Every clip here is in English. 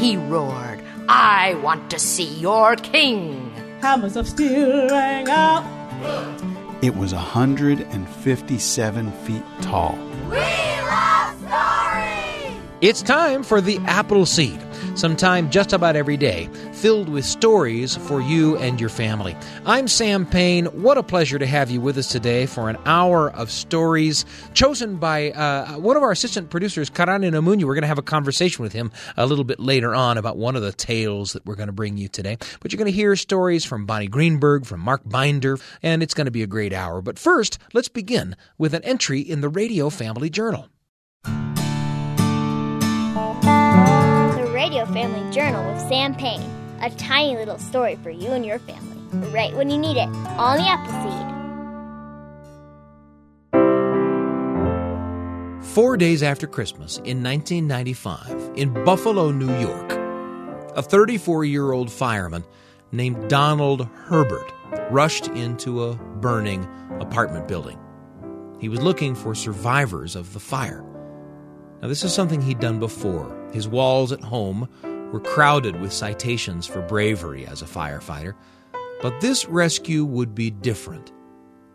He roared, I want to see your king. Hammers of steel rang out. It was 157 feet tall. We love stories! It's time for the Apple Seed, sometime just about every day, filled with stories for you and your family. I'm Sam Payne. What a pleasure to have you with us today for an hour of stories chosen by uh, one of our assistant producers, Karani Namunyu. We're going to have a conversation with him a little bit later on about one of the tales that we're going to bring you today. But you're going to hear stories from Bonnie Greenberg, from Mark Binder, and it's going to be a great hour. But first, let's begin with an entry in the Radio Family Journal. Radio Family Journal with Sam Payne. A tiny little story for you and your family. Right when you need it. On the Appleseed. Four days after Christmas in 1995, in Buffalo, New York, a 34 year old fireman named Donald Herbert rushed into a burning apartment building. He was looking for survivors of the fire. Now, this is something he'd done before. His walls at home were crowded with citations for bravery as a firefighter. But this rescue would be different.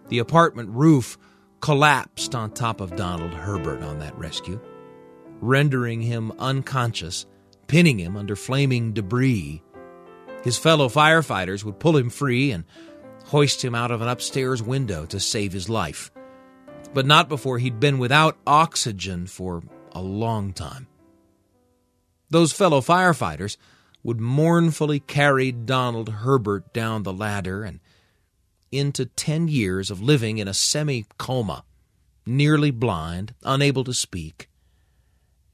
The apartment roof collapsed on top of Donald Herbert on that rescue, rendering him unconscious, pinning him under flaming debris. His fellow firefighters would pull him free and hoist him out of an upstairs window to save his life. But not before he'd been without oxygen for a long time. Those fellow firefighters would mournfully carry Donald Herbert down the ladder and into 10 years of living in a semi coma, nearly blind, unable to speak.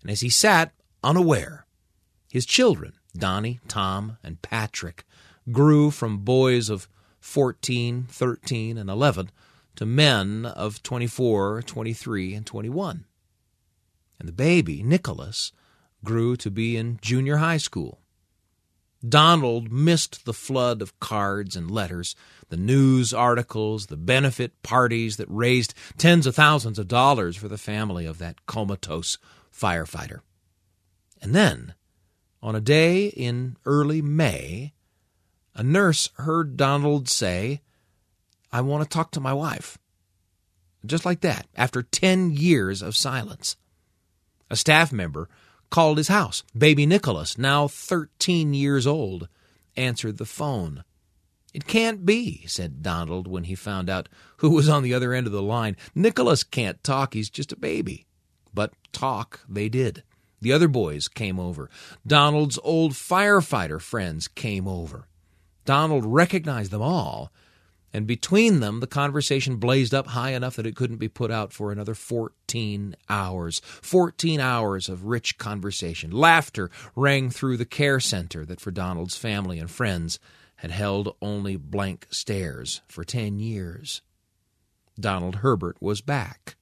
And as he sat unaware, his children, Donnie, Tom, and Patrick, grew from boys of 14, 13, and 11 to men of 24, 23, and 21. And the baby, Nicholas, grew to be in junior high school. Donald missed the flood of cards and letters, the news articles, the benefit parties that raised tens of thousands of dollars for the family of that comatose firefighter. And then, on a day in early May, a nurse heard Donald say, I want to talk to my wife. Just like that, after 10 years of silence. A staff member called his house. Baby Nicholas, now 13 years old, answered the phone. It can't be, said Donald when he found out who was on the other end of the line. Nicholas can't talk, he's just a baby. But talk they did. The other boys came over. Donald's old firefighter friends came over. Donald recognized them all and between them, the conversation blazed up high enough that it couldn't be put out for another 14 hours. 14 hours of rich conversation. Laughter rang through the care center that for Donald's family and friends had held only blank stares for 10 years. Donald Herbert was back.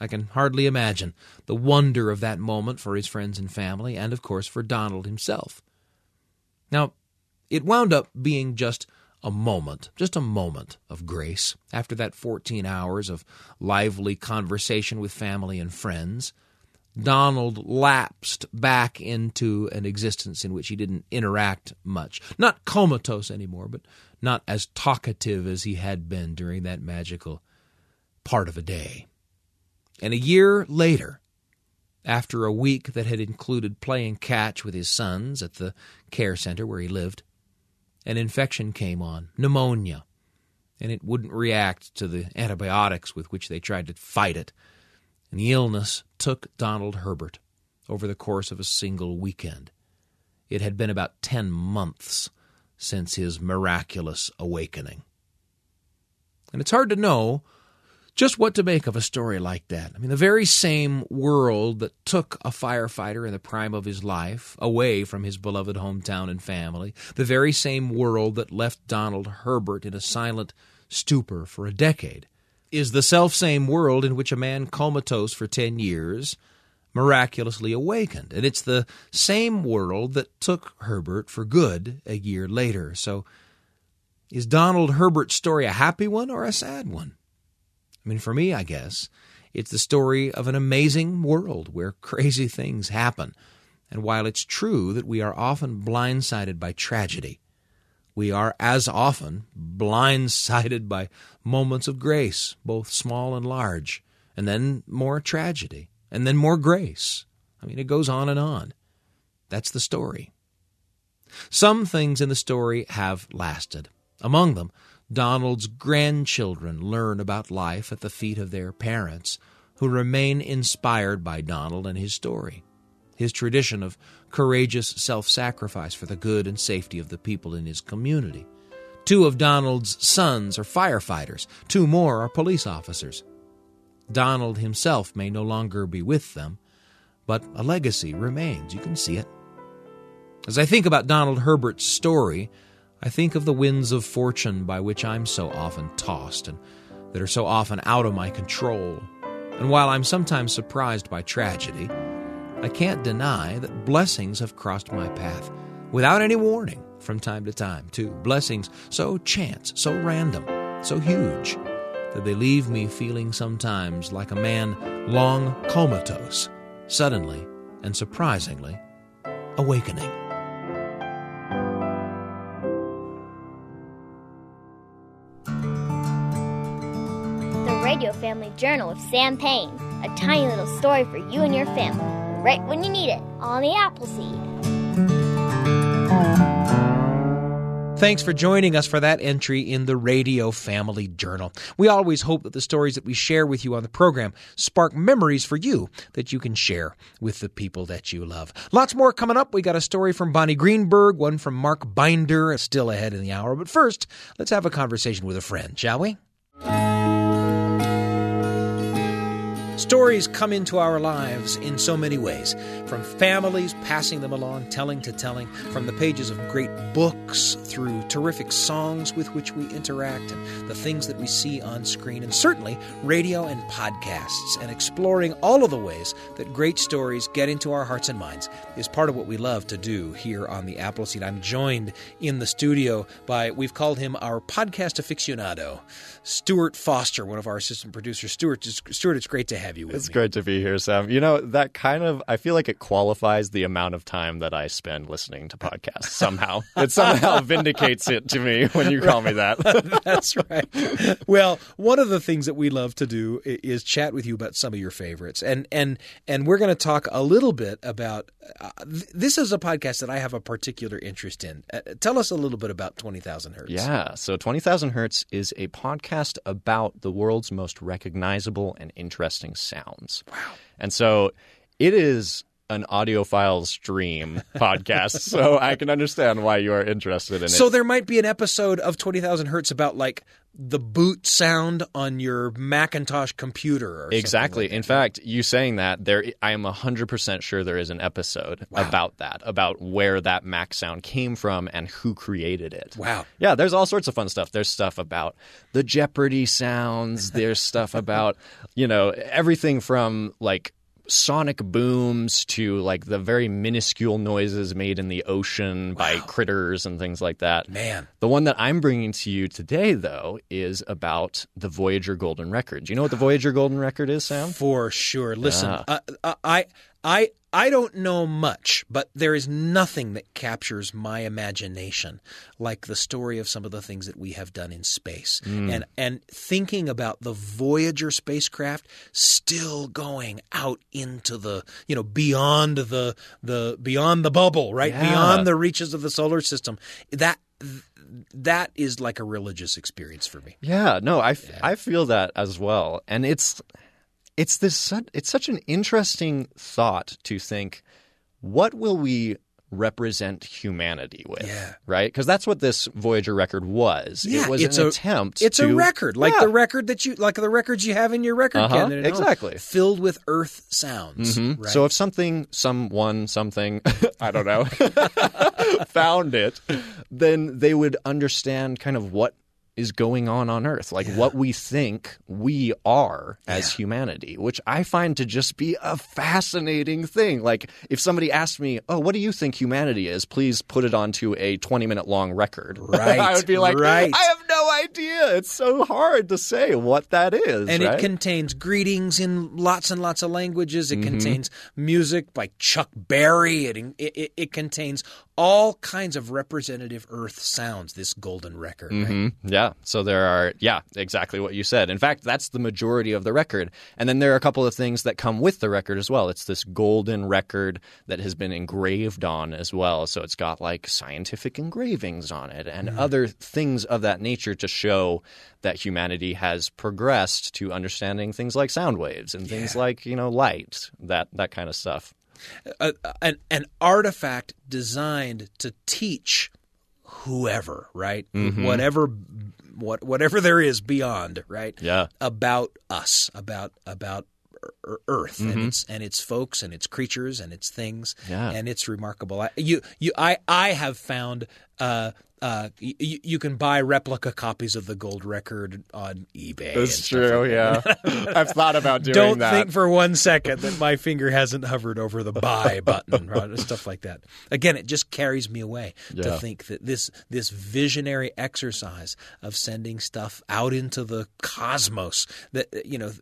I can hardly imagine the wonder of that moment for his friends and family, and of course for Donald himself. Now, it wound up being just a moment, just a moment of grace after that 14 hours of lively conversation with family and friends. Donald lapsed back into an existence in which he didn't interact much. Not comatose anymore, but not as talkative as he had been during that magical part of a day. And a year later, after a week that had included playing catch with his sons at the care center where he lived, an infection came on, pneumonia, and it wouldn't react to the antibiotics with which they tried to fight it. And the illness took Donald Herbert over the course of a single weekend. It had been about 10 months since his miraculous awakening. And it's hard to know just what to make of a story like that. I mean, the very same world that took a firefighter in the prime of his life away from his beloved hometown and family, the very same world that left Donald Herbert in a silent stupor for a decade, is the self same world in which a man comatose for 10 years miraculously awakened. And it's the same world that took Herbert for good a year later. So, is Donald Herbert's story a happy one or a sad one? I mean, for me, I guess, it's the story of an amazing world where crazy things happen And while it's true that we are often blindsided by tragedy, we are as often blindsided by moments of grace, both small and large, and then more tragedy, and then more grace. I mean, it goes on and on. That's the story. Some things in the story have lasted. Among them, Donald's grandchildren learn about life at the feet of their parents, who remain inspired by Donald and his story, his tradition of courageous self sacrifice for the good and safety of the people in his community. Two of Donald's sons are firefighters, two more are police officers. Donald himself may no longer be with them, but a legacy remains. You can see it. As I think about Donald Herbert's story, I think of the winds of fortune by which I'm so often tossed and that are so often out of my control. And while I'm sometimes surprised by tragedy, I can't deny that blessings have crossed my path without any warning from time to time, too. Blessings so chance, so random, so huge that they leave me feeling sometimes like a man long comatose, suddenly and surprisingly awakening. Radio Family Journal with Sam Payne. A tiny little story for you and your family, right when you need it, on the Appleseed. Thanks for joining us for that entry in the Radio Family Journal. We always hope that the stories that we share with you on the program spark memories for you that you can share with the people that you love. Lots more coming up. We got a story from Bonnie Greenberg, one from Mark Binder, still ahead in the hour. But first, let's have a conversation with a friend, shall we? Stories come into our lives in so many ways, from families passing them along, telling to telling, from the pages of great books through terrific songs with which we interact, and the things that we see on screen, and certainly radio and podcasts, and exploring all of the ways that great stories get into our hearts and minds is part of what we love to do here on the Appleseed. I'm joined in the studio by, we've called him our podcast aficionado, Stewart Foster, one of our assistant producers. Stewart, Stewart, it's great to have you with it's me. great to be here, Sam. You know, that kind of, I feel like it qualifies the amount of time that I spend listening to podcasts somehow. it somehow vindicates it to me when you call me that. That's right. Well, one of the things that we love to do is chat with you about some of your favorites, and and and we're going to talk a little bit about. Uh, th- this is a podcast that I have a particular interest in. Uh, tell us a little bit about Twenty Thousand Hertz. Yeah. So 20,000 Hertz is a podcast about the world's most recognizable and interesting sounds. Wow. And so it is an audiophile stream podcast. so I can understand why you are interested in it. So there might be an episode of Twenty Thousand Hertz about like the boot sound on your Macintosh computer. Or Exactly. like. In fact, you saying that there, I am hundred percent sure there is an episode about that, about where that Mac sound came from and who created it. Wow. Yeah, there's all sorts of fun stuff. There's stuff about the Jeopardy sounds. There's stuff about you know everything from like sonic booms to like the very minuscule noises made in the ocean by critters and things like that. Man. The one that I'm bringing to you today, though, is about the Voyager Golden Record. Do you know what the Voyager Golden Record is, Sam? For sure. Listen, Yeah. uh, uh, I, I, I don't know much, but there is nothing that captures my imagination like the story of some of the things that we have done in space, mm. and and thinking about the Voyager spacecraft still going out into the you know beyond the the beyond the bubble, right Yeah. beyond the reaches of the solar system. That that is like a religious experience for me. Yeah, no, i feel that as well, and it's it's this it's such an interesting thought to think, what will we represent humanity with? Yeah. right, because that's what this Voyager record was. Yeah, it was it's an a- attempt. It's to, a record, like Yeah. the record that you, like the records you have in your record Uh-huh, cabinet, exactly. filled with Earth sounds. Mhm. Right? So if something, someone, something, I don't know, found it, then they would understand kind of what is going on on Earth, like what we think we are as humanity, which I find to just be a fascinating thing. Like, if somebody asked me, "Oh, what do you think humanity is?" Please put it onto a twenty-minute long record. Right, I would be like, right. I have no idea. It's so hard to say what that is. and right? it contains greetings in lots and lots of languages. It mm-hmm. contains music by Chuck Berry. It, it, it contains all kinds of representative Earth sounds. This golden record, right? Mhm. Yeah. So there are, yeah, exactly what you said. In fact, that's the majority of the record. And then there are a couple of things that come with the record as well. It's this golden record that has been engraved on as well. So it's got like scientific engravings on it and other things of that nature to show that humanity has progressed to understanding things like sound waves and things like, you know, light, that, that kind of stuff. A, an, an artifact designed to teach whoever, right? Mm-hmm. Whatever, what, whatever there is beyond, right? Yeah. About us, about about Ear- Earth and its and its folks and its creatures and its things. Yeah. and it's remarkable. I, you you I I have found. Uh, uh, y- you can buy replica copies of the gold record on eBay. That's true. like that. yeah. I've thought about doing Don't think for one second that my finger hasn't hovered over the buy button, right? stuff like that. Again, it just carries me away to think that this this visionary exercise of sending stuff out into the cosmos that you know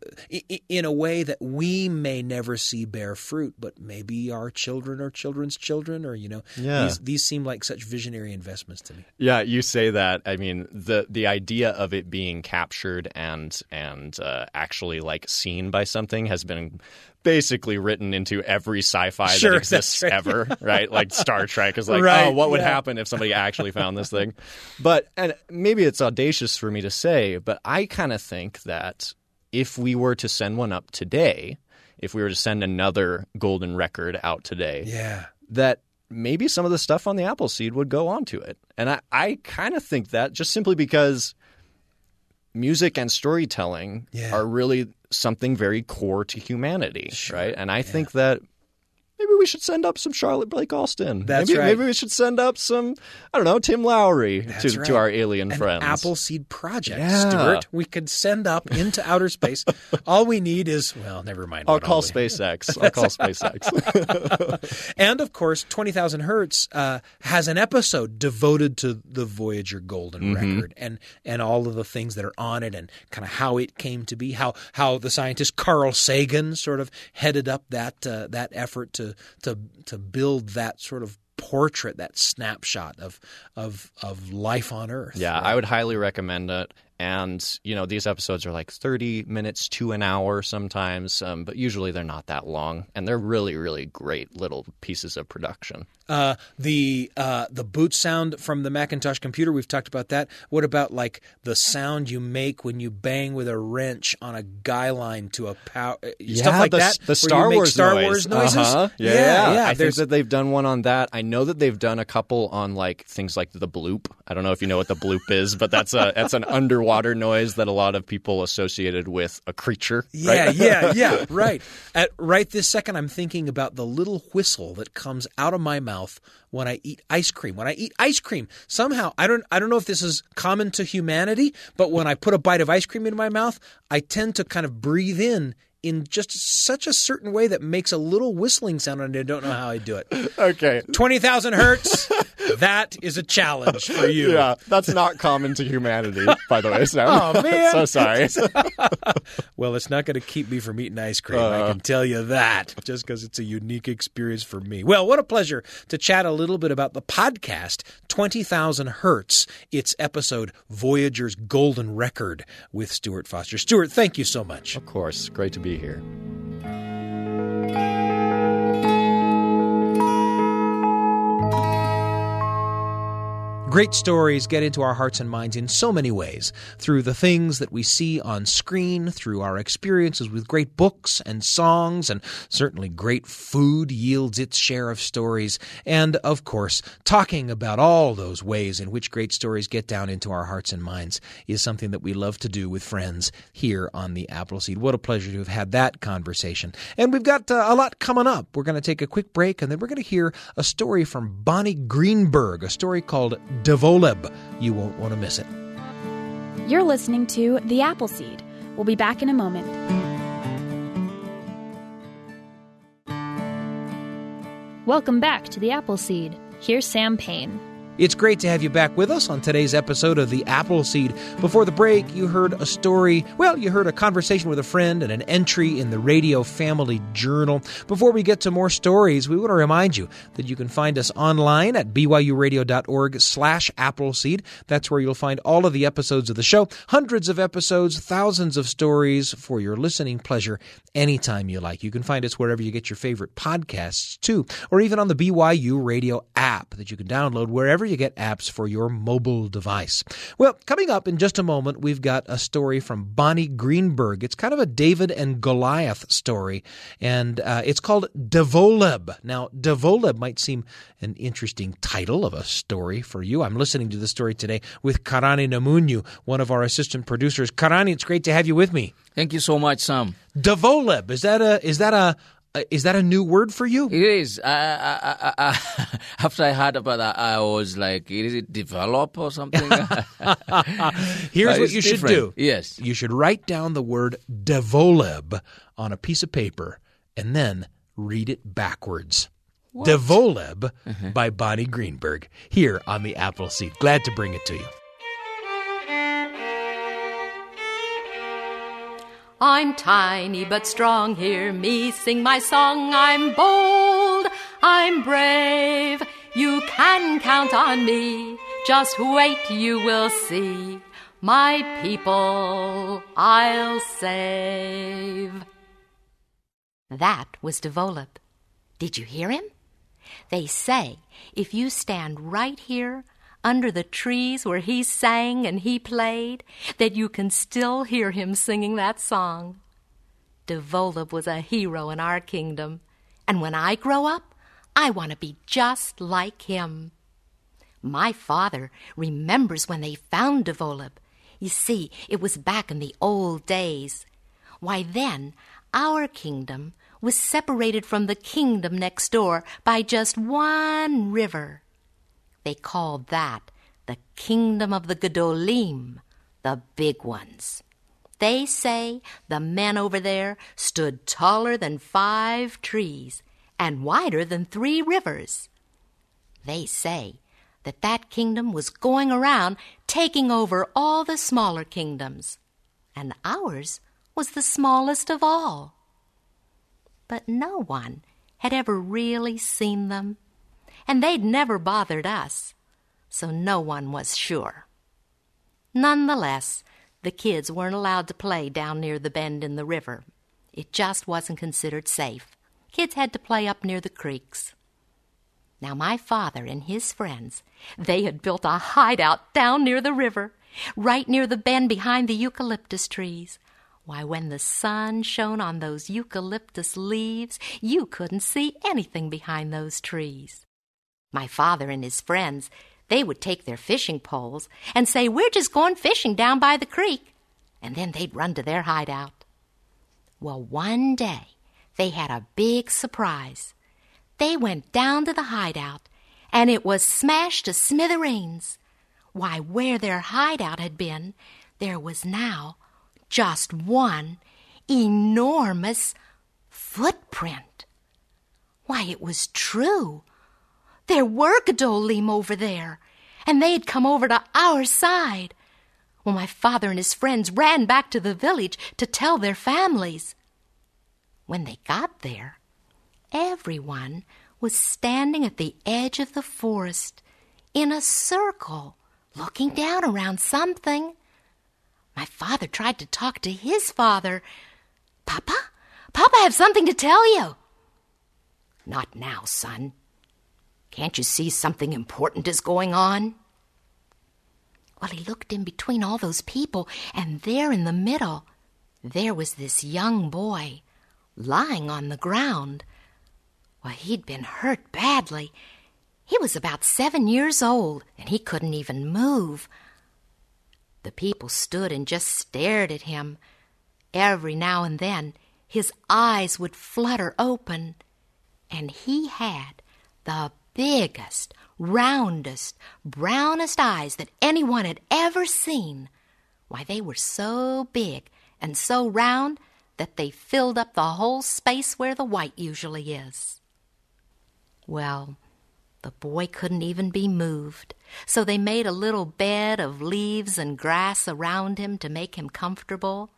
in a way that we may never see bear fruit, but maybe our children or children's children, or you know, Yeah. these these seem like such visionary investments to me. Yeah, you say that. I mean, the the idea of it being captured and and uh, actually like seen by something has been basically written into every sci-fi Sure, that exists right. ever, right? Like Star Trek is like, Right, oh, what would yeah. happen if somebody actually found this thing? But and maybe it's audacious for me to say, but I kind of think that if we were to send one up today, if we were to send another golden record out today, Yeah. that maybe some of the stuff on the apple seed would go onto it. And I, I kind of think that just simply because music and storytelling Yeah. are really something very core to humanity, right? And I think that maybe we should send up some Charlotte Blake Alston. That's maybe, right. Maybe we should send up some, I don't know, Tim Lowry to, right. to our alien An friends. Appleseed project, Yeah. Stewart. We could send up into outer space. All we need is well, never mind. I'll call SpaceX. I'll call SpaceX. And of course, twenty thousand hertz uh, has an episode devoted to the Voyager Golden Mm-hmm. Record and and all of the things that are on it and kind of how it came to be. How how the scientist Carl Sagan sort of headed up that uh, that effort to to to build that sort of portrait, that snapshot of of of life on Earth. Yeah, I would highly recommend it. And you know, these episodes are like thirty minutes to an hour sometimes, um, but usually they're not that long, and they're really, really great little pieces of production. Uh, the uh, the boot sound from the Macintosh computer, we've talked about that. What about like the sound you make when you bang with a wrench on a guy line to a power stuff like the, that? The Star make Star noise. Wars noises. Uh-huh. Yeah, yeah. yeah. I think that they've done one on that. I know that they've done a couple on like things like the bloop. I don't know if you know what the bloop is, but that's a that's an underwater noise that a lot of people associated with a creature. Yeah, right? yeah, yeah. Right. At right this second, I'm thinking about the little whistle that comes out of my mouth when I eat ice cream. When I eat ice cream, somehow I don't I don't know if this is common to humanity, but when I put a bite of ice cream in my mouth, I tend to kind of breathe in in just such a certain way that makes a little whistling sound, and I don't know how I do it. Okay. Twenty thousand hertz. that is a challenge for you. Yeah, that's not common to humanity, by the way, Sam. Oh, man. so sorry. Well, it's not going to keep me from eating ice cream. I can uh. tell you that, just because it's a unique experience for me. Well, what a pleasure to chat a little bit about the podcast, 20,000 Hertz, its episode Voyager's Golden Record with Stewart Foster. Stewart, thank you so much. Of course, great to be here. Great stories get into our hearts and minds in so many ways through the things that we see on screen, through our experiences with great books and songs, and certainly great food yields its share of stories. And of course, talking about all those ways in which great stories get down into our hearts and minds is something that we love to do with friends here on the Appleseed. What a pleasure to have had that conversation. And we've got uh, a lot coming up. We're going to take a quick break and then we're going to hear a story from Bonnie Greenberg, a story called Devoleb. You won't want to miss it. You're listening to The Appleseed. We'll be back in a moment. Welcome back to The Appleseed. Here's Sam Payne. It's great to have you back with us on today's episode of The Appleseed. Before the break, you heard a story. Well, you heard a conversation with a friend and an entry in the Radio Family Journal. Before we get to more stories, we want to remind you that you can find us online at byuradio.org slash appleseed. That's where you'll find all of the episodes of the show, hundreds of episodes, thousands of stories for your listening pleasure anytime you like. You can find us wherever you get your favorite podcasts too, or even on the BYU Radio app that you can download wherever you get apps for your mobile device. Well, coming up in just a moment, we've got a story from Bonnie Greenberg. It's kind of a David and Goliath story, and uh, it's called Devoleb. Now, Devoleb might seem an interesting title of a story for you. I'm listening to the story today with Karani Namunyu, one of our assistant producers. Karani, it's great to have you with me. Thank you so much, Sam. Devoleb is that a is that a uh, is that a new word for you? It is. I, I, I, after I heard about that, I was like, "Is it develop or something?" Here's what you different. should do. Yes. You should write down the word devoleb on a piece of paper and then read it backwards. Devoleb by Bonnie Greenberg here on the Appleseed. Glad to bring it to you. I'm tiny but strong, hear me sing my song. I'm bold, I'm brave, you can count on me. Just wait, you will see. My people I'll save. That was Devoleb. Did you hear him? They say if you stand right here under the trees where he sang and he played, that you can still hear him singing that song. Devoleb was a hero in our kingdom, and when I grow up, I want to be just like him. My father remembers when they found Devoleb. You see, it was back in the old days. Why, then, our kingdom was separated from the kingdom next door by just one river. They called that the kingdom of the Gedolim, the big ones. They say the men over there stood taller than five trees and wider than three rivers. They say that that kingdom was going around taking over all the smaller kingdoms, and ours was the smallest of all. But no one had ever really seen them and they'd never bothered us, so no one was sure. Nonetheless, the kids weren't allowed to play down near the bend in the river. It just wasn't considered safe. Kids had to play up near the creeks. Now, my father and his friends, they had built a hideout down near the river, right near the bend behind the eucalyptus trees. Why, when the sun shone on those eucalyptus leaves, you couldn't see anything behind those trees. My father and his friends, they would take their fishing poles and say, We're just going fishing down by the creek. And then they'd run to their hideout. Well, one day they had a big surprise. They went down to the hideout, and it was smashed to smithereens. Why, where their hideout had been, there was now just one enormous footprint. Why, it was true. There were Gedolim over there, and they had come over to our side. Well, my father and his friends ran back to the village to tell their families. When they got there, everyone was standing at the edge of the forest in a circle, looking down around something. My father tried to talk to his father. Papa, Papa, I have something to tell you. Not now, son. Can't you see something important is going on? Well, he looked in between all those people, and there in the middle, there was this young boy lying on the ground. Well, he'd been hurt badly. He was about seven years old, and he couldn't even move. The people stood and just stared at him. Every now and then, his eyes would flutter open, and he had the biggest, roundest, brownest eyes that anyone had ever seen. Why, they were so big and so round that they filled up the whole space where the white usually is. Well, the boy couldn't even be moved, so they made a little bed of leaves and grass around him to make him comfortable.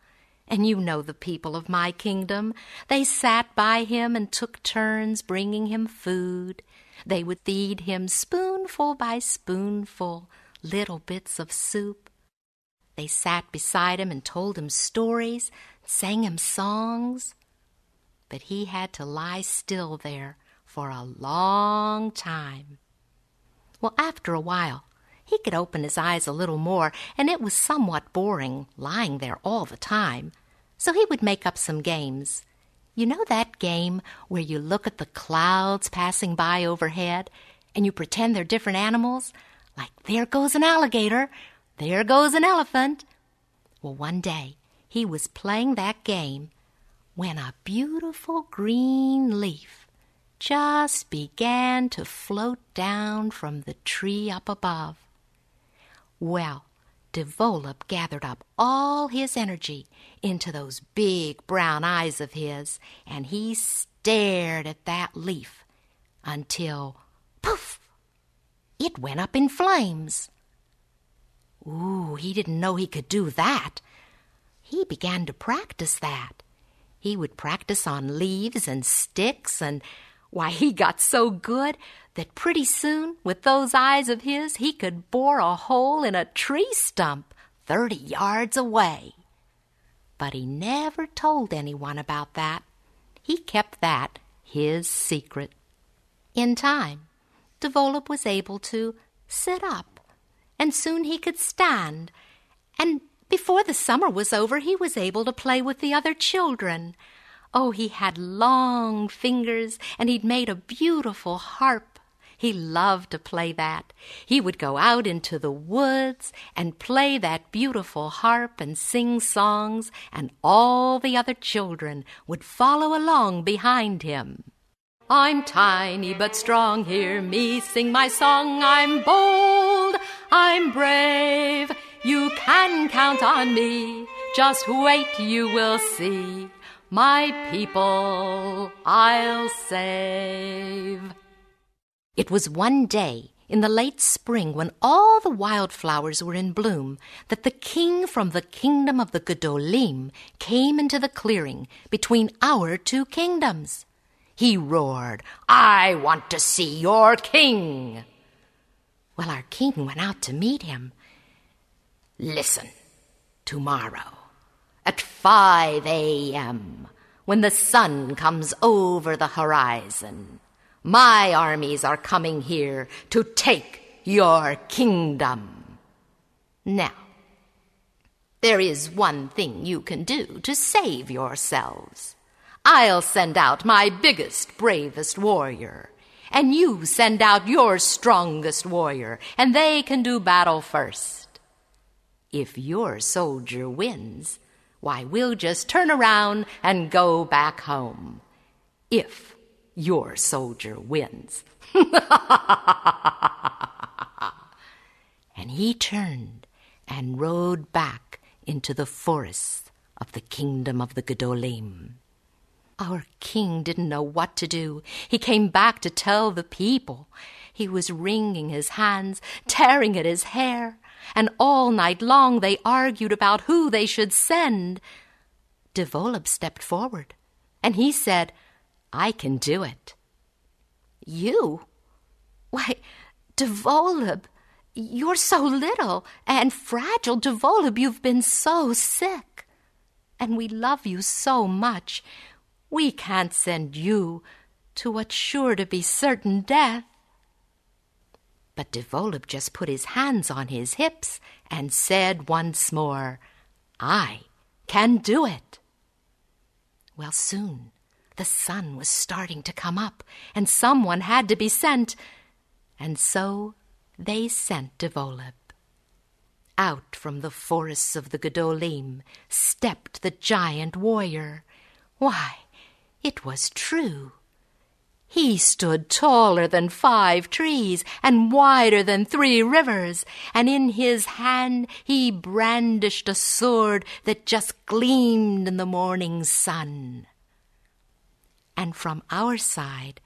And you know the people of my kingdom. They sat by him and took turns bringing him food. They would feed him spoonful by spoonful little bits of soup. They sat beside him and told him stories, sang him songs. But he had to lie still there for a long time. Well, after a while, he could open his eyes a little more, and it was somewhat boring lying there all the time. So he would make up some games. You know that game where you look at the clouds passing by overhead and you pretend they're different animals? Like, there goes an alligator, there goes an elephant. Well, one day he was playing that game when a beautiful green leaf just began to float down from the tree up above. Well, Devoleb gathered up all his energy into those big brown eyes of his, and he stared at that leaf until, poof, it went up in flames. Ooh, he didn't know he could do that. He began to practice that. He would practice on leaves and sticks and why, he got so good that pretty soon, with those eyes of his, he could bore a hole in a tree stump thirty yards away. But he never told anyone about that. He kept that his secret. In time, Devoleb was able to sit up, and soon he could stand, and before the summer was over, he was able to play with the other children. Oh, he had long fingers, and he'd made a beautiful harp. He loved to play that. He would go out into the woods and play that beautiful harp and sing songs, and all the other children would follow along behind him. I'm tiny but strong, hear me sing my song. I'm bold, I'm brave, you can count on me. Just wait, you will see. My people I'll save. It was one day in the late spring when all the wildflowers were in bloom that the king from the kingdom of the Gedolim came into the clearing between our two kingdoms. He roared, I want to see your king. Well, our king went out to meet him. Listen, tomorrow at 5 a.m., when the sun comes over the horizon. My armies are coming here to take your kingdom. Now, there is one thing you can do to save yourselves. I'll send out my biggest, bravest warrior, and you send out your strongest warrior, and they can do battle first. If your soldier wins, why, we'll just turn around and go back home. If your soldier wins. and he turned and rode back into the forests of the kingdom of the Gedolim. Our king didn't know what to do. He came back to tell the people. He was wringing his hands, tearing at his hair and all night long they argued about who they should send. Devoleb stepped forward, and he said, I can do it. You? Why, Devoleb, you're so little and fragile. Devoleb, you've been so sick. And we love you so much. We can't send you to what's sure to be certain death. But Devoleb just put his hands on his hips and said once more, I can do it. Well, soon the sun was starting to come up, and someone had to be sent, and so they sent Devoleb. Out from the forests of the Gedolim stepped the giant warrior. Why, it was true. He stood taller than five trees and wider than three rivers, and in his hand he brandished a sword that just gleamed in the morning sun. And from our side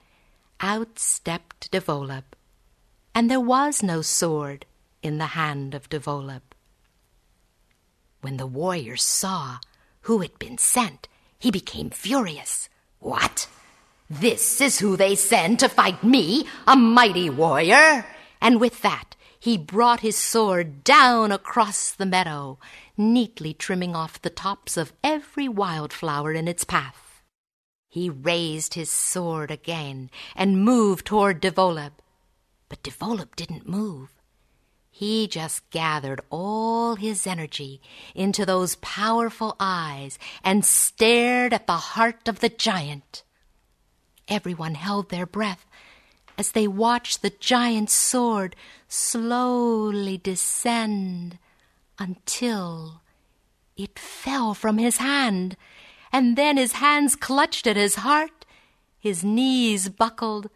out stepped Devoleb, and there was no sword in the hand of Devoleb. When the warrior saw who had been sent, he became furious. What? This is who they send to fight me, a mighty warrior? And with that, he brought his sword down across the meadow, neatly trimming off the tops of every wildflower in its path. He raised his sword again and moved toward Devoleb. But Devoleb didn't move. He just gathered all his energy into those powerful eyes and stared at the heart of the giant. Everyone held their breath as they watched the giant's sword slowly descend until it fell from his hand, and then his hands clutched at his heart, his knees buckled,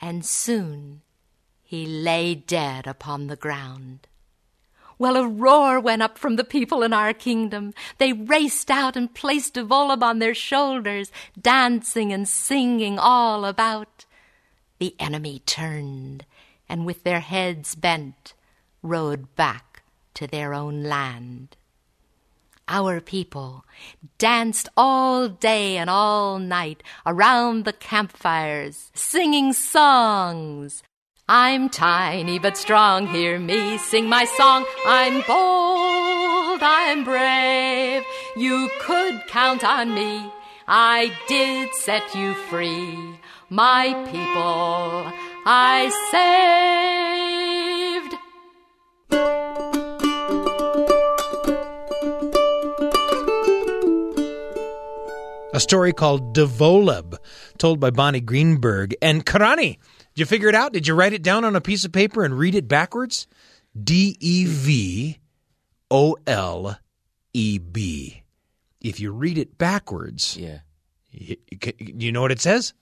and soon he lay dead upon the ground. Well, a roar went up from the people in our kingdom. They raced out and placed Devoleb on their shoulders, dancing and singing all about. The enemy turned, and with their heads bent, rode back to their own land. Our people danced all day and all night around the campfires, singing songs, I'm tiny but strong, hear me sing my song. I'm bold, I'm brave, you could count on me. I did set you free, my people, I saved. A story called Devoleb, told by Bonnie Greenberg and Karani. Did you figure it out? Did you write it down on a piece of paper and read it backwards? D E V O L E B. If you read it backwards, yeah. You, you know what it says?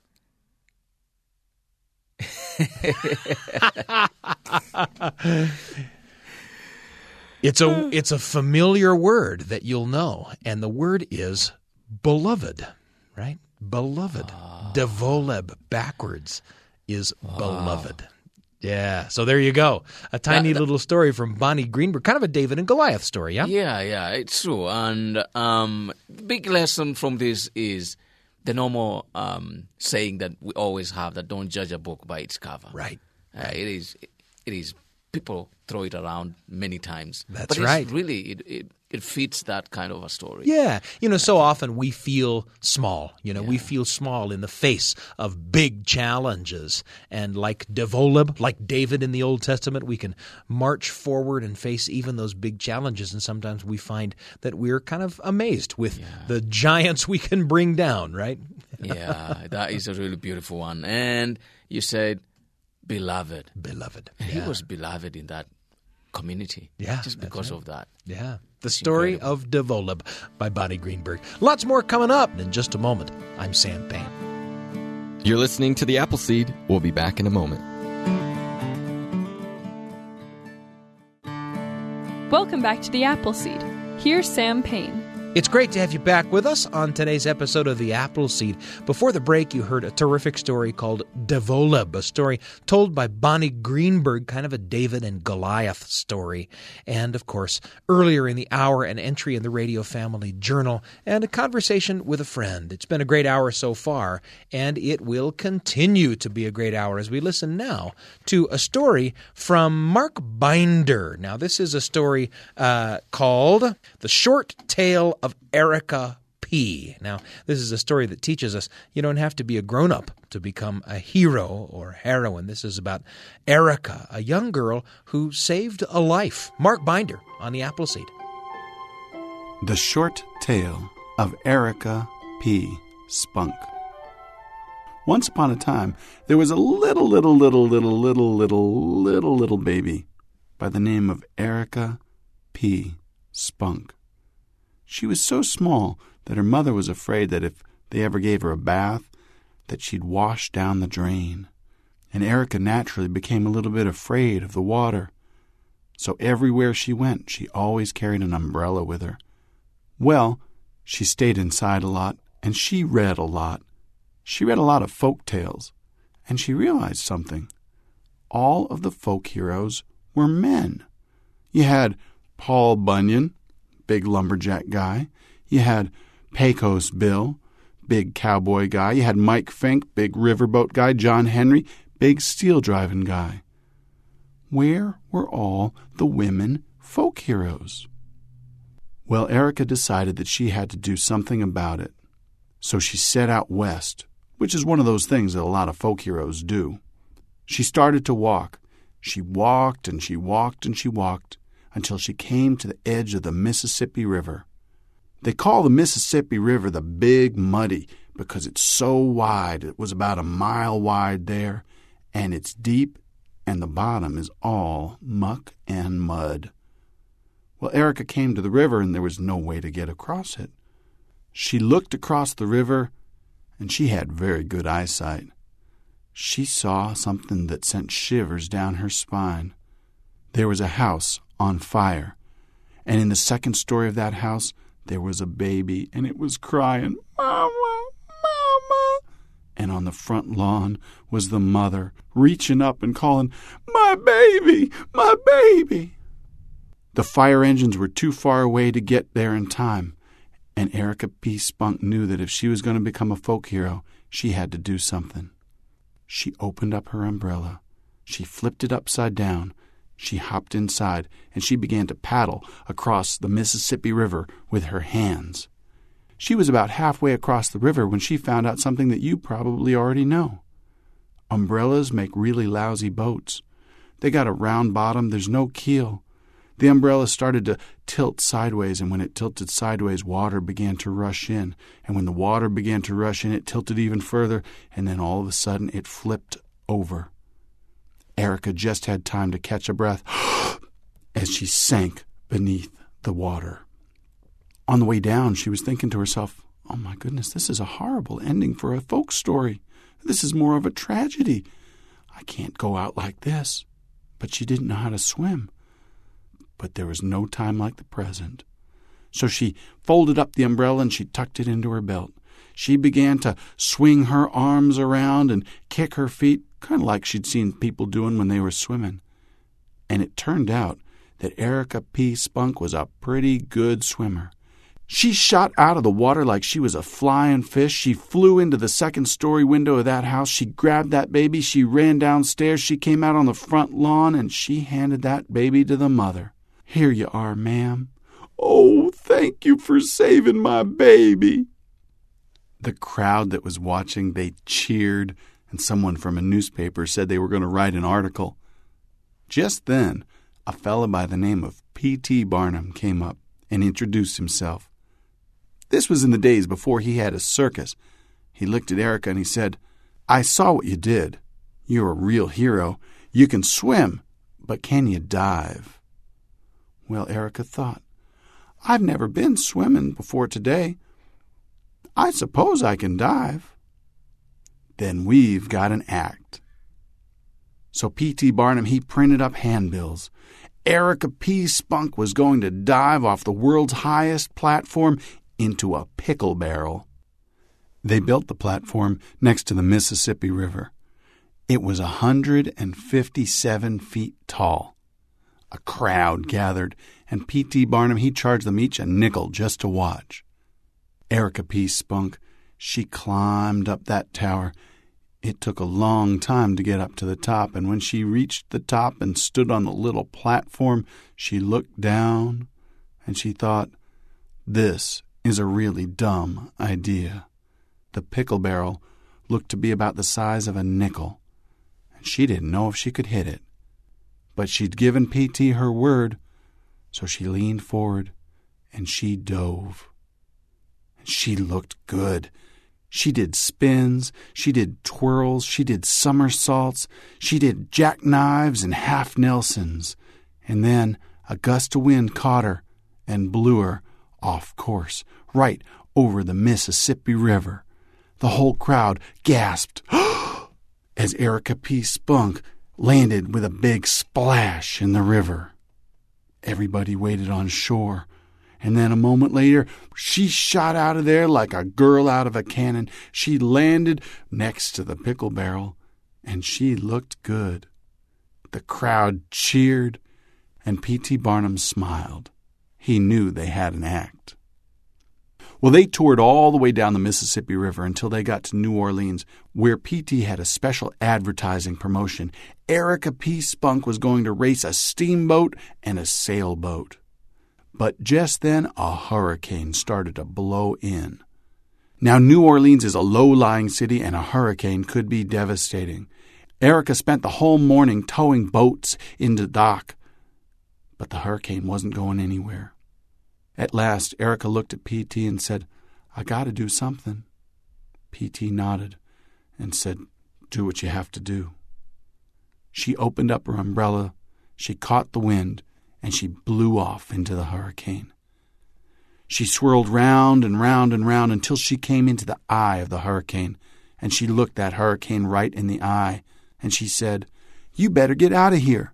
it's a it's a familiar word that you'll know, and the word is beloved, right? Beloved. Oh. Devoleb backwards is wow. beloved. Yeah. So there you go. A tiny that, that, little story from Bonnie Greenberg, kind of a David and Goliath story, yeah? Yeah, yeah, it's true. And um big lesson from this is the normal um, saying that we always have that don't judge a book by its cover. Right. Uh, it is it is people throw it around many times. That's but right. really it, it it fits that kind of a story. Yeah. You know, so often we feel small. You know, yeah. we feel small in the face of big challenges. And like Devoleb, like David in the Old Testament, we can march forward and face even those big challenges. And sometimes we find that we're kind of amazed with yeah. the giants we can bring down, right? yeah, that is a really beautiful one. And you said, beloved. Beloved. Yeah. He was beloved in that community. Yeah. Just because right. of that. Yeah. The Story of Devoleb by Bonnie Greenberg. Lots more coming up in just a moment. I'm Sam Payne. You're listening to The Appleseed. We'll be back in a moment. Welcome back to The Appleseed. Here's Sam Payne. It's great to have you back with us on today's episode of The Appleseed. Before the break, you heard a terrific story called Devoleb, a story told by Bonnie Greenberg, kind of a David and Goliath story. And of course, earlier in the hour, an entry in the Radio Family Journal and a conversation with a friend. It's been a great hour so far, and it will continue to be a great hour as we listen now to a story from Mark Binder. Now, this is a story uh, called The Short Tale of Erika P. Now, this is a story that teaches us you don't have to be a grown up to become a hero or heroine. This is about Erika, a young girl who saved a life. Mark Binder on the Appleseed. The Short Tale of Erika P. Spunk. Once upon a time, there was a little, little, little, little, little, little, little, little baby by the name of Erika P. Spunk. She was so small that her mother was afraid that if they ever gave her a bath, that she'd wash down the drain. And Erika naturally became a little bit afraid of the water. So everywhere she went, she always carried an umbrella with her. Well, she stayed inside a lot, and she read a lot. She read a lot of folk tales, and she realized something. All of the folk heroes were men. You had Paul Bunyan, big lumberjack guy. You had Pecos Bill, big cowboy guy. You had Mike Fink, big riverboat guy. John Henry, big steel driving guy. Where were all the women folk heroes? Well, Erika decided that she had to do something about it. So she set out west, which is one of those things that a lot of folk heroes do. She started to walk. She walked and she walked and she walked until she came to the edge of the Mississippi River. They call the Mississippi River the Big Muddy because it's so wide. It was about a mile wide there, and it's deep, and the bottom is all muck and mud. Well, Erika came to the river, and there was no way to get across it. She looked across the river, and she had very good eyesight. She saw something that sent shivers down her spine. There was a house on fire, and in the second story of that house there was a baby, and it was crying, Mama, Mama. And on the front lawn was the mother, reaching up and calling, My baby, my baby. The fire engines were too far away to get there in time, and Erika P. Spunk knew that if she was going to become a folk hero, she had to do something. She opened up her umbrella. She flipped it upside down she hopped inside and she began to paddle across the Mississippi River with her hands. She was about halfway across the river when she found out something that you probably already know. Umbrellas make really lousy boats. They got a round bottom, there's no keel. The umbrella started to tilt sideways, and when it tilted sideways, water began to rush in. And when the water began to rush in, it tilted even further, and then all of a sudden it flipped over. Erika just had time to catch a breath as she sank beneath the water. On the way down, she was thinking to herself, Oh my goodness, this is a horrible ending for a folk story. This is more of a tragedy. I can't go out like this. But she didn't know how to swim. But there was no time like the present. So she folded up the umbrella and she tucked it into her belt. She began to swing her arms around and kick her feet kind of like she'd seen people doing when they were swimming. And it turned out that Erika P. Spunk was a pretty good swimmer. She shot out of the water like she was a flying fish. She flew into the second story window of that house. She grabbed that baby. She ran downstairs. She came out on the front lawn and she handed that baby to the mother. Here you are, ma'am. Oh, thank you for saving my baby. The crowd that was watching, they cheered and someone from a newspaper said they were going to write an article. Just then, a fellow by the name of P.T. Barnum came up and introduced himself. This was in the days before he had a circus. He looked at Erika and he said, I saw what you did. You're a real hero. You can swim, but can you dive? Well, Erika thought, I've never been swimming before today. I suppose I can dive then we've got an act. So P.T. Barnum, he printed up handbills. Erika P. Spunk was going to dive off the world's highest platform into a pickle barrel. They built the platform next to the Mississippi River. It was a 157 feet tall. A crowd gathered, and P.T. Barnum, he charged them each a nickel just to watch. Erika P. Spunk she climbed up that tower. It took a long time to get up to the top, and when she reached the top and stood on the little platform, she looked down and she thought, This is a really dumb idea. The pickle barrel looked to be about the size of a nickel, and she didn't know if she could hit it. But she'd given P.T. her word, so she leaned forward and she dove. And she looked good. She did spins, she did twirls, she did somersaults, she did jackknives and half Nelsons. And then a gust of wind caught her and blew her off course, right over the Mississippi River. The whole crowd gasped as Erika P. Spunk landed with a big splash in the river. Everybody waited on shore, and then a moment later, she shot out of there like a girl out of a cannon. She landed next to the pickle barrel, and she looked good. The crowd cheered, and P.T. Barnum smiled. He knew they had an act. Well, they toured all the way down the Mississippi River until they got to New Orleans, where PT had a special advertising promotion. Erika P. Spunk was going to race a steamboat and a sailboat. But just then, a hurricane started to blow in. Now, New Orleans is a low lying city, and a hurricane could be devastating. Erika spent the whole morning towing boats into dock, but the hurricane wasn't going anywhere. At last, Erika looked at PT and said, I got to do something. PT nodded and said, Do what you have to do. She opened up her umbrella, she caught the wind, and she blew off into the hurricane. She swirled round and round and round until she came into the eye of the hurricane, and she looked that hurricane right in the eye, and she said, You better get out of here.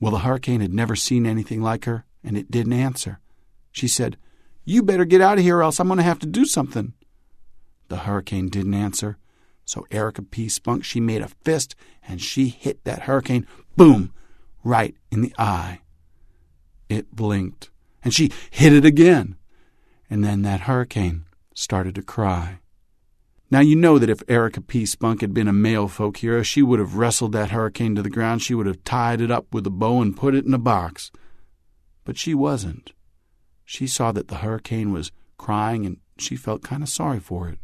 Well, the hurricane had never seen anything like her, and it didn't answer. She said, You better get out of here, or else I'm going to have to do something. The hurricane didn't answer, so Erika P. Spunk, she made a fist and she hit that hurricane, boom, right in the eye. It blinked, and she hit it again. And then that hurricane started to cry. Now, you know that if Erika P. Spunk had been a male folk hero, she would have wrestled that hurricane to the ground. She would have tied it up with a bow and put it in a box. But she wasn't. She saw that the hurricane was crying and she felt kind of sorry for it.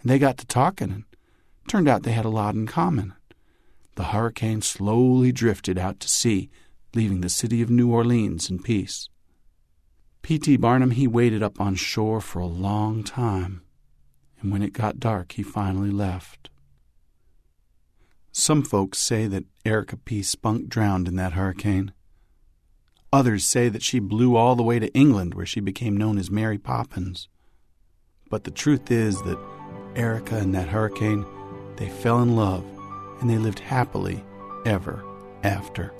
And they got to talking and turned out they had a lot in common. The hurricane slowly drifted out to sea, leaving the city of New Orleans in peace. P.T. Barnum, he waited up on shore for a long time, and when it got dark, he finally left. Some folks say that Erika P. Spunk drowned in that hurricane. Others say that she blew all the way to England, where she became known as Mary Poppins. But the truth is that Erika and that hurricane, they fell in love, and they lived happily ever after.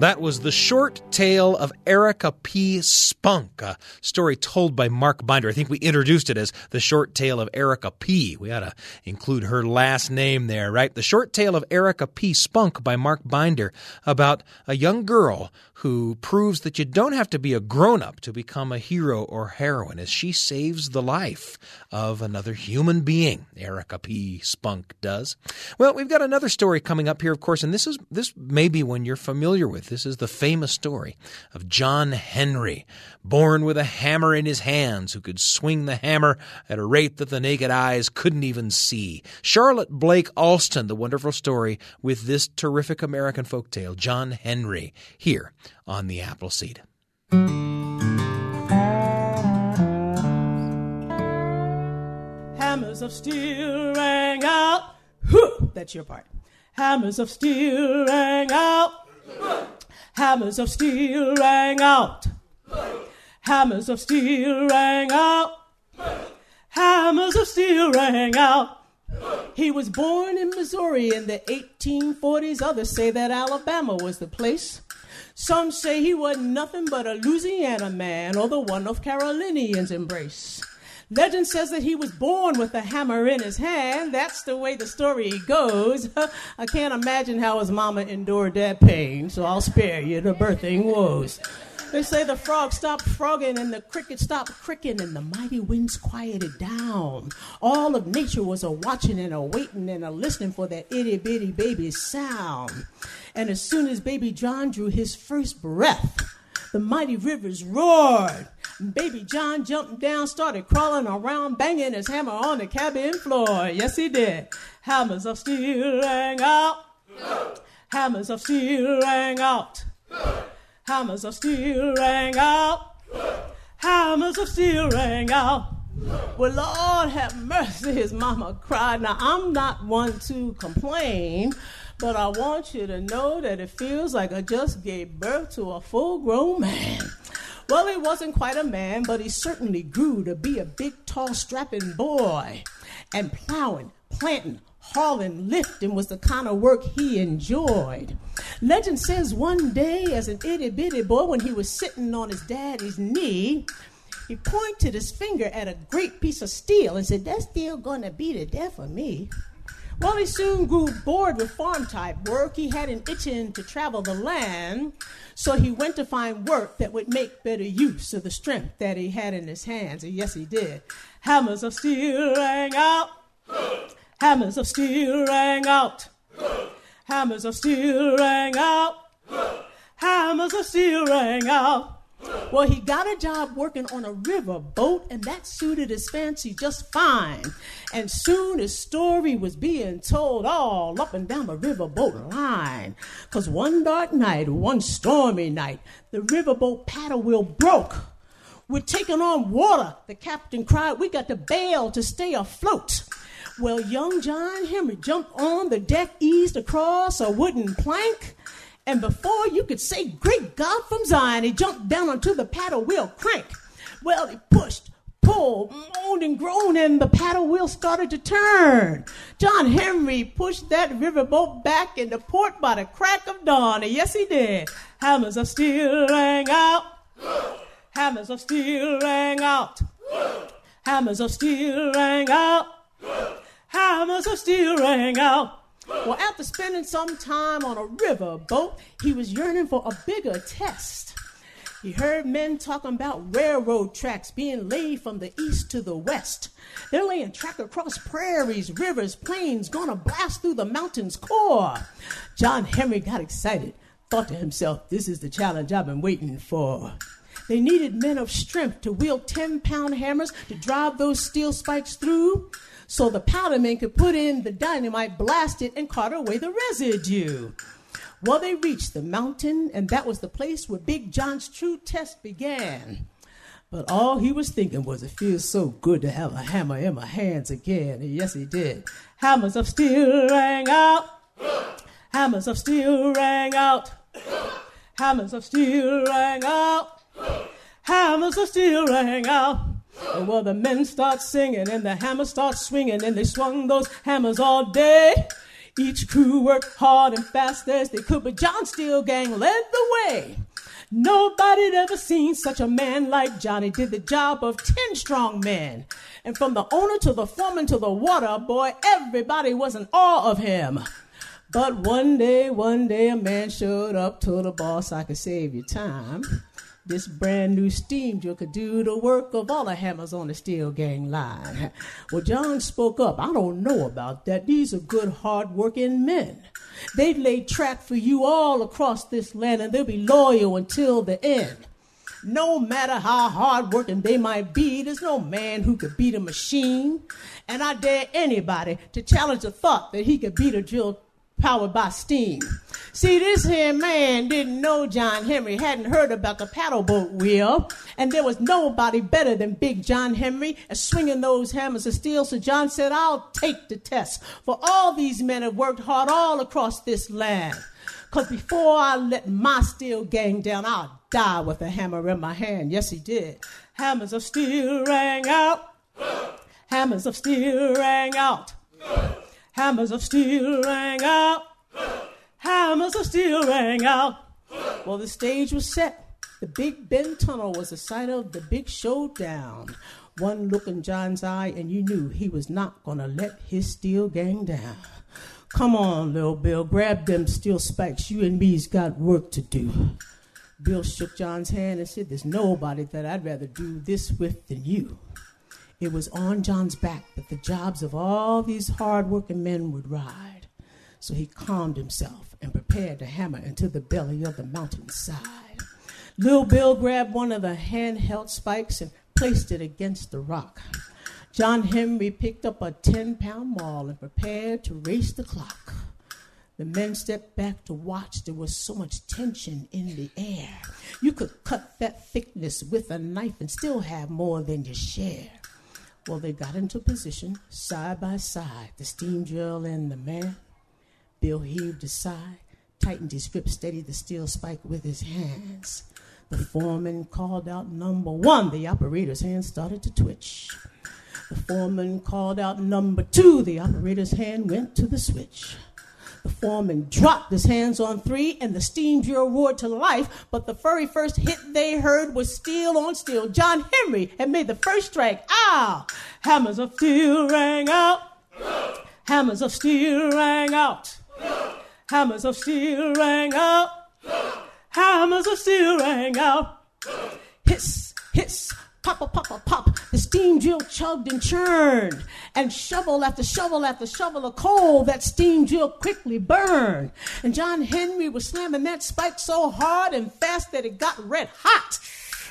That was the short tale of Erika P. Spunk, a story told by Mark Binder. I think we introduced it as the short tale of Erika P. We ought to include her last name there, right? The short tale of Erika P. Spunk by Mark Binder about a young girl who proves that you don't have to be a grown up to become a hero or heroine as she saves the life of another human being. Erika P. Spunk does. Well, we've got another story coming up here, of course, and this is this may be one you're familiar with. This is the famous story of John Henry, born with a hammer in his hands, who could swing the hammer at a rate that the naked eyes couldn't even see. Charlotte Blake Alston, the wonderful story with this terrific American folk tale, John Henry, here on the Appleseed. Hammers of steel rang out. Whew, that's your part. Hammers of steel rang out. Hammers of steel rang out. Hammers of steel rang out. Hammers of steel rang out. He was born in Missouri in the 1840s. Others say that Alabama was the place. Some say he was nothing but a Louisiana man or the one of Carolinians' embrace. Legend says that he was born with a hammer in his hand. That's the way the story goes. I can't imagine how his mama endured that pain, so I'll spare you the birthing woes. They say the frog stopped frogging and the cricket stopped cricking and the mighty winds quieted down. All of nature was a watching and a waiting and a listening for that itty bitty baby's sound. And as soon as baby John drew his first breath, the mighty rivers roared. Baby John jumped down, started crawling around, banging his hammer on the cabin floor. Yes, he did. Hammers of steel rang out. Hammers of steel rang out. Hammers of steel rang out. Hammers of steel rang out. Well, Lord have mercy, his mama cried. Now, I'm not one to complain, but I want you to know that it feels like I just gave birth to a full grown man. Well, he wasn't quite a man, but he certainly grew to be a big, tall, strapping boy. And plowing, planting, hauling, lifting was the kind of work he enjoyed. Legend says one day, as an itty bitty boy, when he was sitting on his daddy's knee, he pointed his finger at a great piece of steel and said, That's still gonna be the death of me. Well, he soon grew bored with farm type work. He had an itching to travel the land, so he went to find work that would make better use of the strength that he had in his hands. And yes, he did. Hammers of steel rang out. Hammers of steel rang out. Hammers of steel rang out. Hammers of steel rang out. Well, he got a job working on a river boat, and that suited his fancy just fine. And soon his story was being told all up and down the riverboat line. Cause one dark night, one stormy night, the riverboat paddle wheel broke. We're taking on water, the captain cried. We got to bail to stay afloat. Well, young John Henry jumped on the deck, eased across a wooden plank. And before you could say, Great God from Zion, he jumped down onto the paddle wheel crank. Well, he pushed, pulled, moaned, and groaned, and the paddle wheel started to turn. John Henry pushed that riverboat back into port by the crack of dawn. And yes, he did. Hammers of steel rang out. Hammers of steel rang out. Hammers of steel rang out. Hammers of steel rang out. Well, after spending some time on a river boat, he was yearning for a bigger test. He heard men talking about railroad tracks being laid from the east to the west. They're laying track across prairies, rivers, plains, gonna blast through the mountain's core. John Henry got excited, thought to himself, this is the challenge I've been waiting for. They needed men of strength to wield 10 pound hammers to drive those steel spikes through so the powder men could put in the dynamite, blast it, and cart away the residue. Well, they reached the mountain, and that was the place where Big John's true test began. But all he was thinking was, it feels so good to have a hammer in my hands again. And yes, he did. Hammers of steel rang out. Hammers of steel rang out. Hammers of steel rang out. Hammers of steel rang out. Well, the men start singing and the hammers start swinging and they swung those hammers all day. Each crew worked hard and fast as they could, but John Steel Gang led the way. Nobody'd ever seen such a man like Johnny did the job of 10 strong men. And from the owner to the foreman to the water boy, everybody was in awe of him. But one day, one day, a man showed up, told the boss I could save you time. This brand new steam drill could do the work of all the hammers on the steel gang line. Well, John spoke up. I don't know about that. These are good, hard working men. They've laid track for you all across this land, and they'll be loyal until the end. No matter how hard working they might be, there's no man who could beat a machine. And I dare anybody to challenge the thought that he could beat a drill powered by steam. See, this here man didn't know John Henry, hadn't heard about the paddle boat wheel, and there was nobody better than Big John Henry at swinging those hammers of steel. So John said, I'll take the test, for all these men have worked hard all across this land. Because before I let my steel gang down, I'll die with a hammer in my hand. Yes, he did. Hammers of steel rang out. Hammers of steel rang out. Hammers of steel rang out. Hammers of steel rang out. Well, the stage was set. The Big Bend Tunnel was the site of the big showdown. One look in John's eye, and you knew he was not going to let his steel gang down. Come on, little Bill, grab them steel spikes. You and me's got work to do. Bill shook John's hand and said, There's nobody that I'd rather do this with than you. It was on John's back that the jobs of all these hard-working men would ride. So he calmed himself and prepared to hammer into the belly of the mountainside. Little Bill grabbed one of the handheld spikes and placed it against the rock. John Henry picked up a 10 pound maul and prepared to race the clock. The men stepped back to watch. There was so much tension in the air. You could cut that thickness with a knife and still have more than your share. Well, they got into position side by side, the steam drill and the man. Bill heaved a sigh, tightened his grip, steadied the steel spike with his hands. The foreman called out number one. The operator's hand started to twitch. The foreman called out number two. The operator's hand went to the switch. The foreman dropped his hands on three, and the steam drill roared to life. But the very first hit they heard was steel on steel. John Henry had made the first strike. Ah! Hammers of steel rang out. Hammers of steel rang out. Hammers of steel rang out. Hammers of steel rang out. Hiss, hiss, pop, pop, pop, pop. The steam drill chugged and churned, and shovel after shovel after shovel of coal, that steam drill quickly burned. And John Henry was slamming that spike so hard and fast that it got red hot.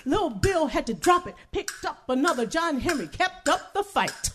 Little Bill had to drop it, picked up another. John Henry kept up the fight.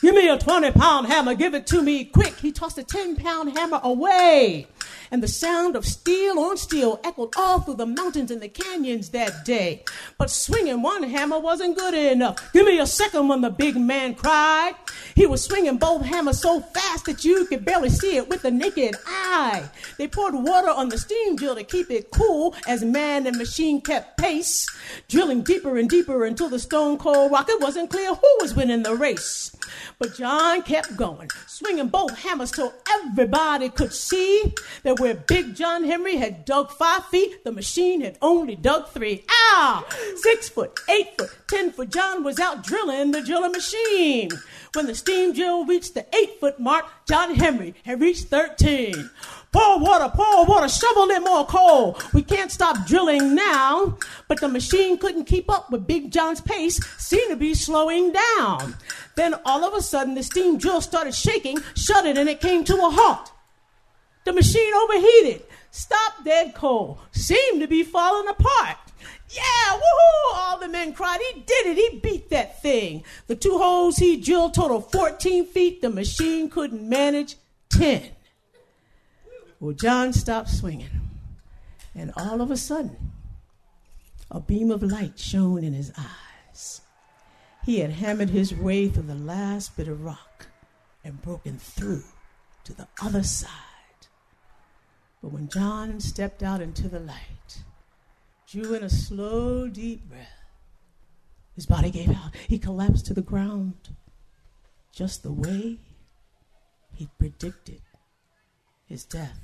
Give me a 20 pound hammer, give it to me quick. He tossed a 10 pound hammer away and the sound of steel on steel echoed all through the mountains and the canyons that day. But swinging one hammer wasn't good enough. Give me a second one, the big man cried. He was swinging both hammers so fast that you could barely see it with the naked eye. They poured water on the steam drill to keep it cool as man and machine kept pace, drilling deeper and deeper until the stone cold rock. It wasn't clear who was winning the race. But John kept going, swinging both hammers till everybody could see that where Big John Henry had dug five feet, the machine had only dug three. Ah! Six foot, eight foot, ten foot. John was out drilling the drilling machine. When the steam drill reached the eight foot mark, John Henry had reached 13. Pour water, pour water, shovel in more coal. We can't stop drilling now. But the machine couldn't keep up with Big John's pace, seemed to be slowing down. Then all of a sudden, the steam drill started shaking, shuddered, and it came to a halt. The machine overheated, stopped dead cold, seemed to be falling apart. Yeah, woohoo! All the men cried. He did it. He beat that thing. The two holes he drilled totaled 14 feet. The machine couldn't manage 10. Well, John stopped swinging, and all of a sudden, a beam of light shone in his eyes. He had hammered his way through the last bit of rock and broken through to the other side. But when John stepped out into the light, drew in a slow, deep breath, his body gave out. He collapsed to the ground just the way he predicted his death.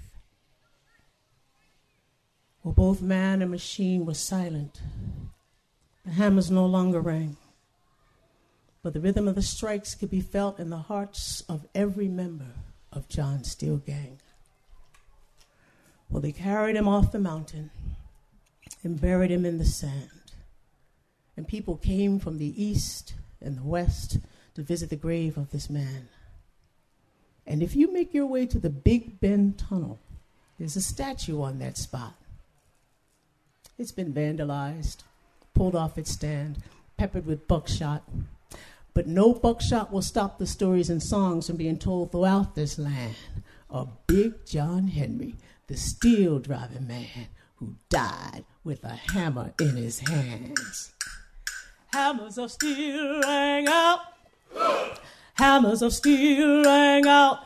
Well, both man and machine were silent. The hammers no longer rang, but the rhythm of the strikes could be felt in the hearts of every member of John's steel gang. Well, they carried him off the mountain and buried him in the sand. And people came from the east and the west to visit the grave of this man. And if you make your way to the Big Bend Tunnel, there's a statue on that spot. It's been vandalized, pulled off its stand, peppered with buckshot. But no buckshot will stop the stories and songs from being told throughout this land of Big John Henry, the steel driving man who died with a hammer in his hands. Hammers of steel rang out. Hammers of steel rang out.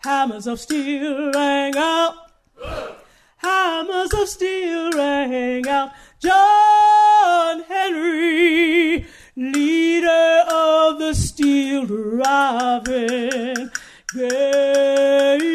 Hammers of steel rang out. Hammers of steel rang out. John Henry, leader of the steel driving gang.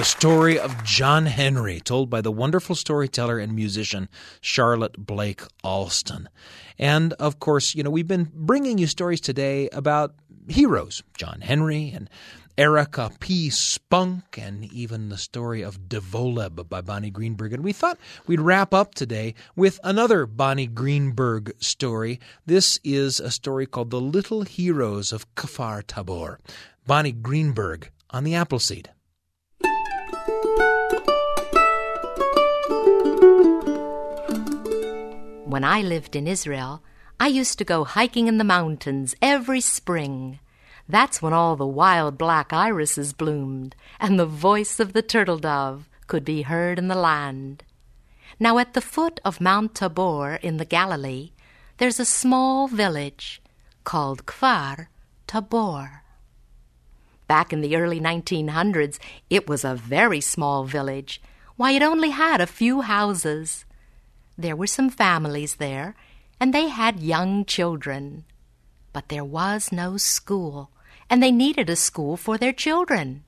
The story of John Henry, told by the wonderful storyteller and musician Charlotte Blake Alston. And of course, you know, we've been bringing you stories today about heroes, John Henry and Erika P. Spunk, and even the story of Devoleb by Bonnie Greenberg. And we thought we'd wrap up today with another Bonnie Greenberg story. This is a story called The Little Heroes of Kfar Tabor. Bonnie Greenberg on the Appleseed. When I lived in Israel, I used to go hiking in the mountains every spring. That's when all the wild black irises bloomed, and the voice of the turtle dove could be heard in the land. Now, at the foot of Mount Tabor in the Galilee, there's a small village called Kfar Tabor. Back in the early 1900s, it was a very small village. Why, it only had a few houses. There were some families there, and they had young children. But there was no school, and they needed a school for their children.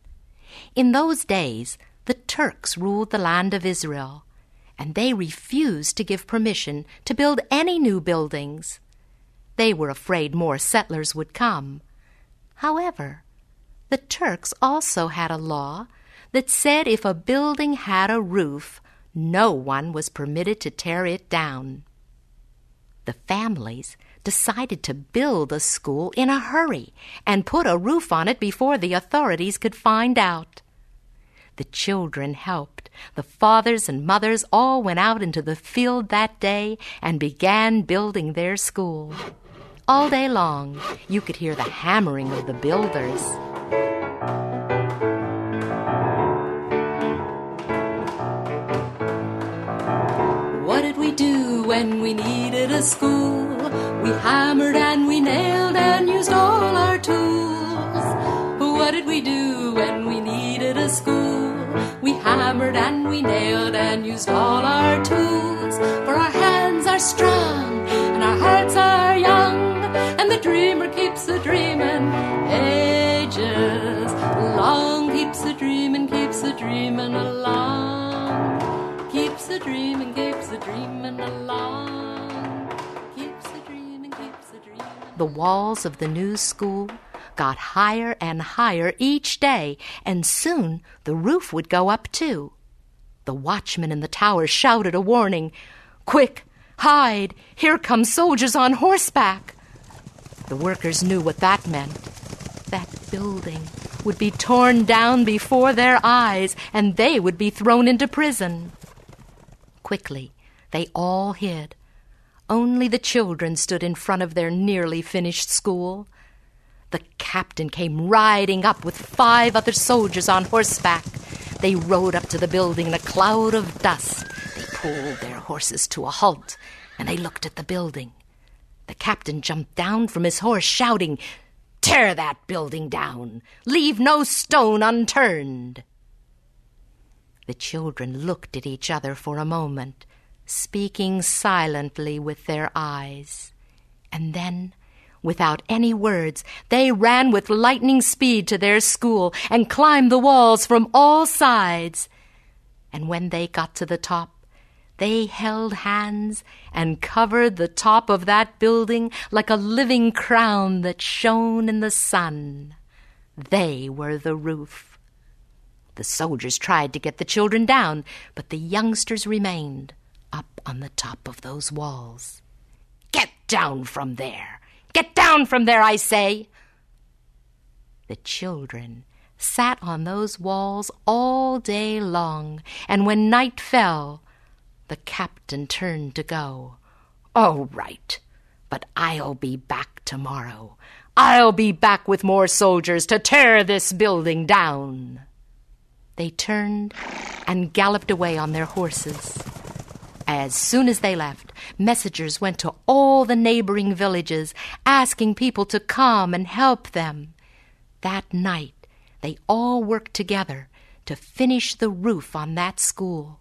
In those days, the Turks ruled the land of Israel, and they refused to give permission to build any new buildings. They were afraid more settlers would come. However, the Turks also had a law that said if a building had a roof, no one was permitted to tear it down. The families decided to build a school in a hurry and put a roof on it before the authorities could find out. The children helped. The fathers and mothers all went out into the field that day and began building their school. All day long, you could hear the hammering of the builders. Do when we needed a school? We hammered and we nailed and used all our tools. What did we do when we needed a school? We hammered and we nailed and used all our tools. For our hands are strong and our hearts are young, and the dreamer keeps a dreaming ages long. Keeps a dreaming, keeps a dreaming along. Keeps a dreaming, keeps dreaming along. Keeps a dreaming, keeps a dreaming. The walls of the new school got higher and higher each day, and soon the roof would go up too. The watchman in the tower shouted a warning Quick, hide! Here come soldiers on horseback! The workers knew what that meant. That building would be torn down before their eyes, and they would be thrown into prison. Quickly, they all hid. Only the children stood in front of their nearly finished school. The captain came riding up with five other soldiers on horseback. They rode up to the building in a cloud of dust. They pulled their horses to a halt, and they looked at the building. The captain jumped down from his horse, shouting, Tear that building down! Leave no stone unturned! The children looked at each other for a moment, speaking silently with their eyes. And then, without any words, they ran with lightning speed to their school and climbed the walls from all sides. And when they got to the top, they held hands and covered the top of that building like a living crown that shone in the sun. They were the roof. The soldiers tried to get the children down, but the youngsters remained on the top of those walls. Get down from there! Get down from there, I say! The children sat on those walls all day long, and when night fell, the captain turned to go. All right, but I'll be back tomorrow. I'll be back with more soldiers to tear this building down. They turned and galloped away on their horses. As soon as they left, messengers went to all the neighboring villages, asking people to come and help them. That night, they all worked together to finish the roof on that school.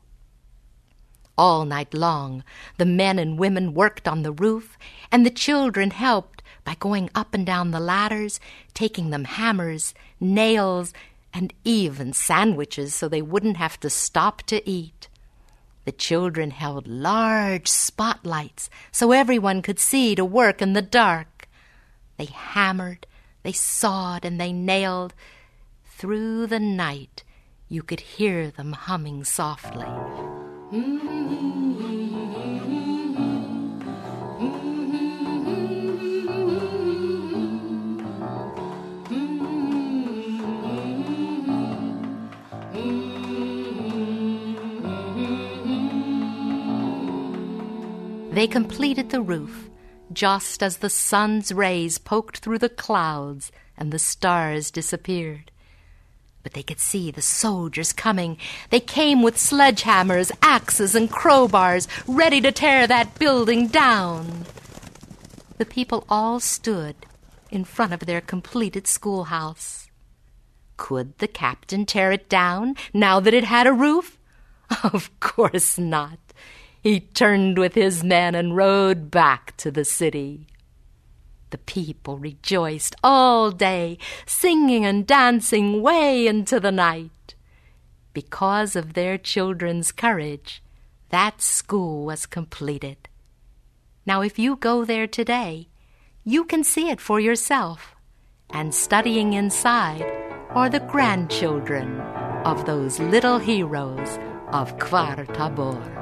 All night long, the men and women worked on the roof, and the children helped by going up and down the ladders, taking them hammers, nails, and even sandwiches so they wouldn't have to stop to eat. The children held large spotlights so everyone could see to work in the dark. They hammered, they sawed, and they nailed. Through the night, you could hear them humming softly. Hmm. They completed the roof just as the sun's rays poked through the clouds and the stars disappeared. But they could see the soldiers coming. They came with sledgehammers, axes, and crowbars, ready to tear that building down. The people all stood in front of their completed schoolhouse. Could the captain tear it down now that it had a roof? Of course not. He turned with his men and rode back to the city. The people rejoiced all day, singing and dancing way into the night. Because of their children's courage, that school was completed. Now, if you go there today, you can see it for yourself. And studying inside are the grandchildren of those little heroes of Kfar Tabor.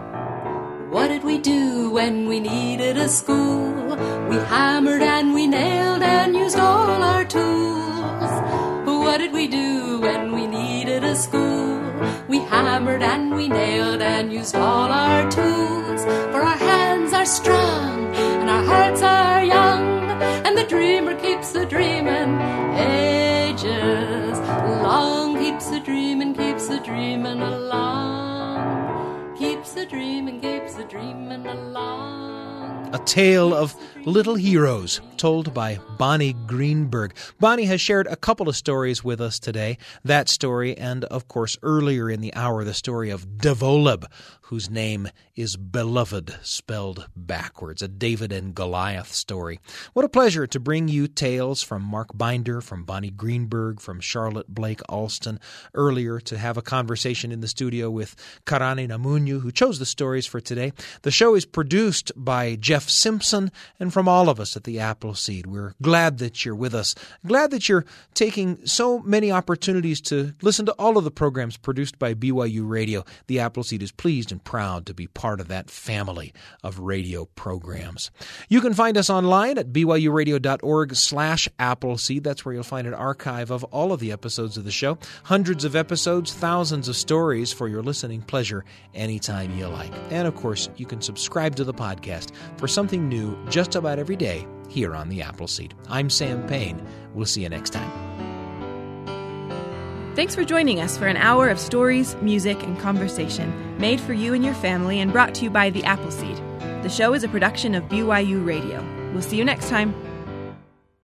What did we do when we needed a school? We hammered and we nailed and used all our tools. What did we do when we needed a school? We hammered and we nailed and used all our tools. For our hands are strong and our hearts are young, and the dreamer keeps a dreaming ages long. Keeps a dreaming, keeps a dreaming along. A dreaming, keeps a dreaming along. A tale of little heroes told by Bonnie Greenberg. Bonnie has shared a couple of stories with us today. That story, and of course, earlier in the hour, the story of Devoleb, whose name is Beloved, spelled backwards, a David and Goliath story. What a pleasure to bring you tales from Mark Binder, from Bonnie Greenberg, from Charlotte Blake Alston. Earlier, to have a conversation in the studio with Karani Namunyu, who chose the stories for today. The show is produced by Jeff Simpson and from all of us at the Appleseed. We're glad that you're with us, glad that you're taking so many opportunities to listen to all of the programs produced by BYU Radio. The Appleseed is pleased and proud to be part of that family of radio programs. You can find us online at byuradio.org slash Appleseed. That's where you'll find an archive of all of the episodes of the show. Hundreds of episodes, thousands of stories for your listening pleasure anytime you like. And of course, you can subscribe to the podcast for something new just about every day here on the Appleseed. I'm Sam Payne. We'll see you next time. Thanks for joining us for an hour of stories, music, and conversation made for you and your family and brought to you by The Appleseed. The show is a production of BYU Radio. We'll see you next time.